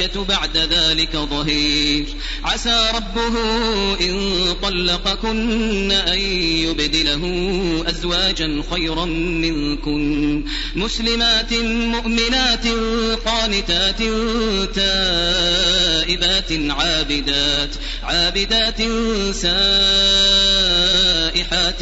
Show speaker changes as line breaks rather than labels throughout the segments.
الملائكة بعد ذلك ظهير عسى ربه إن طلقكن أن يبدله أزواجا خيرا منكن مسلمات مؤمنات قانتات تائبات عابدات عابدات سائرات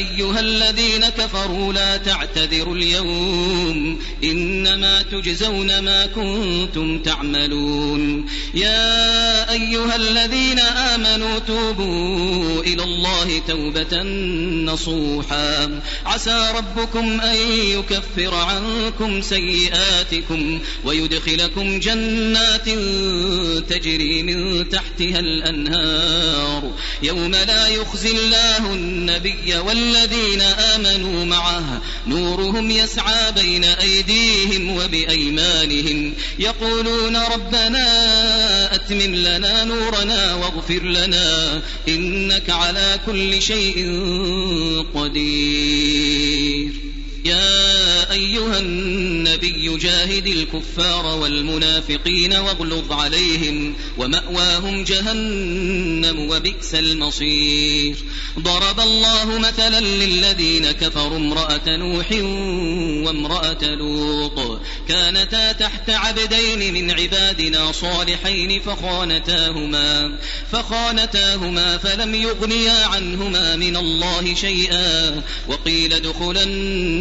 أيها الذين كفروا لا تعتذروا اليوم إنما تجزون ما كنتم تعملون يا أيها الذين آمنوا توبوا إلى الله توبة نصوحا عسى ربكم أن يكفر عنكم سيئاتكم ويدخلكم جنات تجري من تحتها الأنهار يوم لا يخزي الله النبي الذين آمنوا معه نورهم يسعى بين أيديهم وبأيمانهم يقولون ربنا أتمم لنا نورنا واغفر لنا إنك على كل شيء قدير يا أيها النبي جاهد الكفار والمنافقين واغلظ عليهم ومأواهم جهنم وبئس المصير ضرب الله مثلا للذين كفروا امرأة نوح وامرأة لوط كانتا تحت عبدين من عبادنا صالحين فخانتاهما فخانتاهما فلم يغنيا عنهما من الله شيئا وقيل ادخلا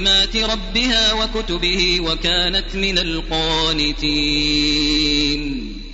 بتعليمات ربها وكتبه وكانت من القانتين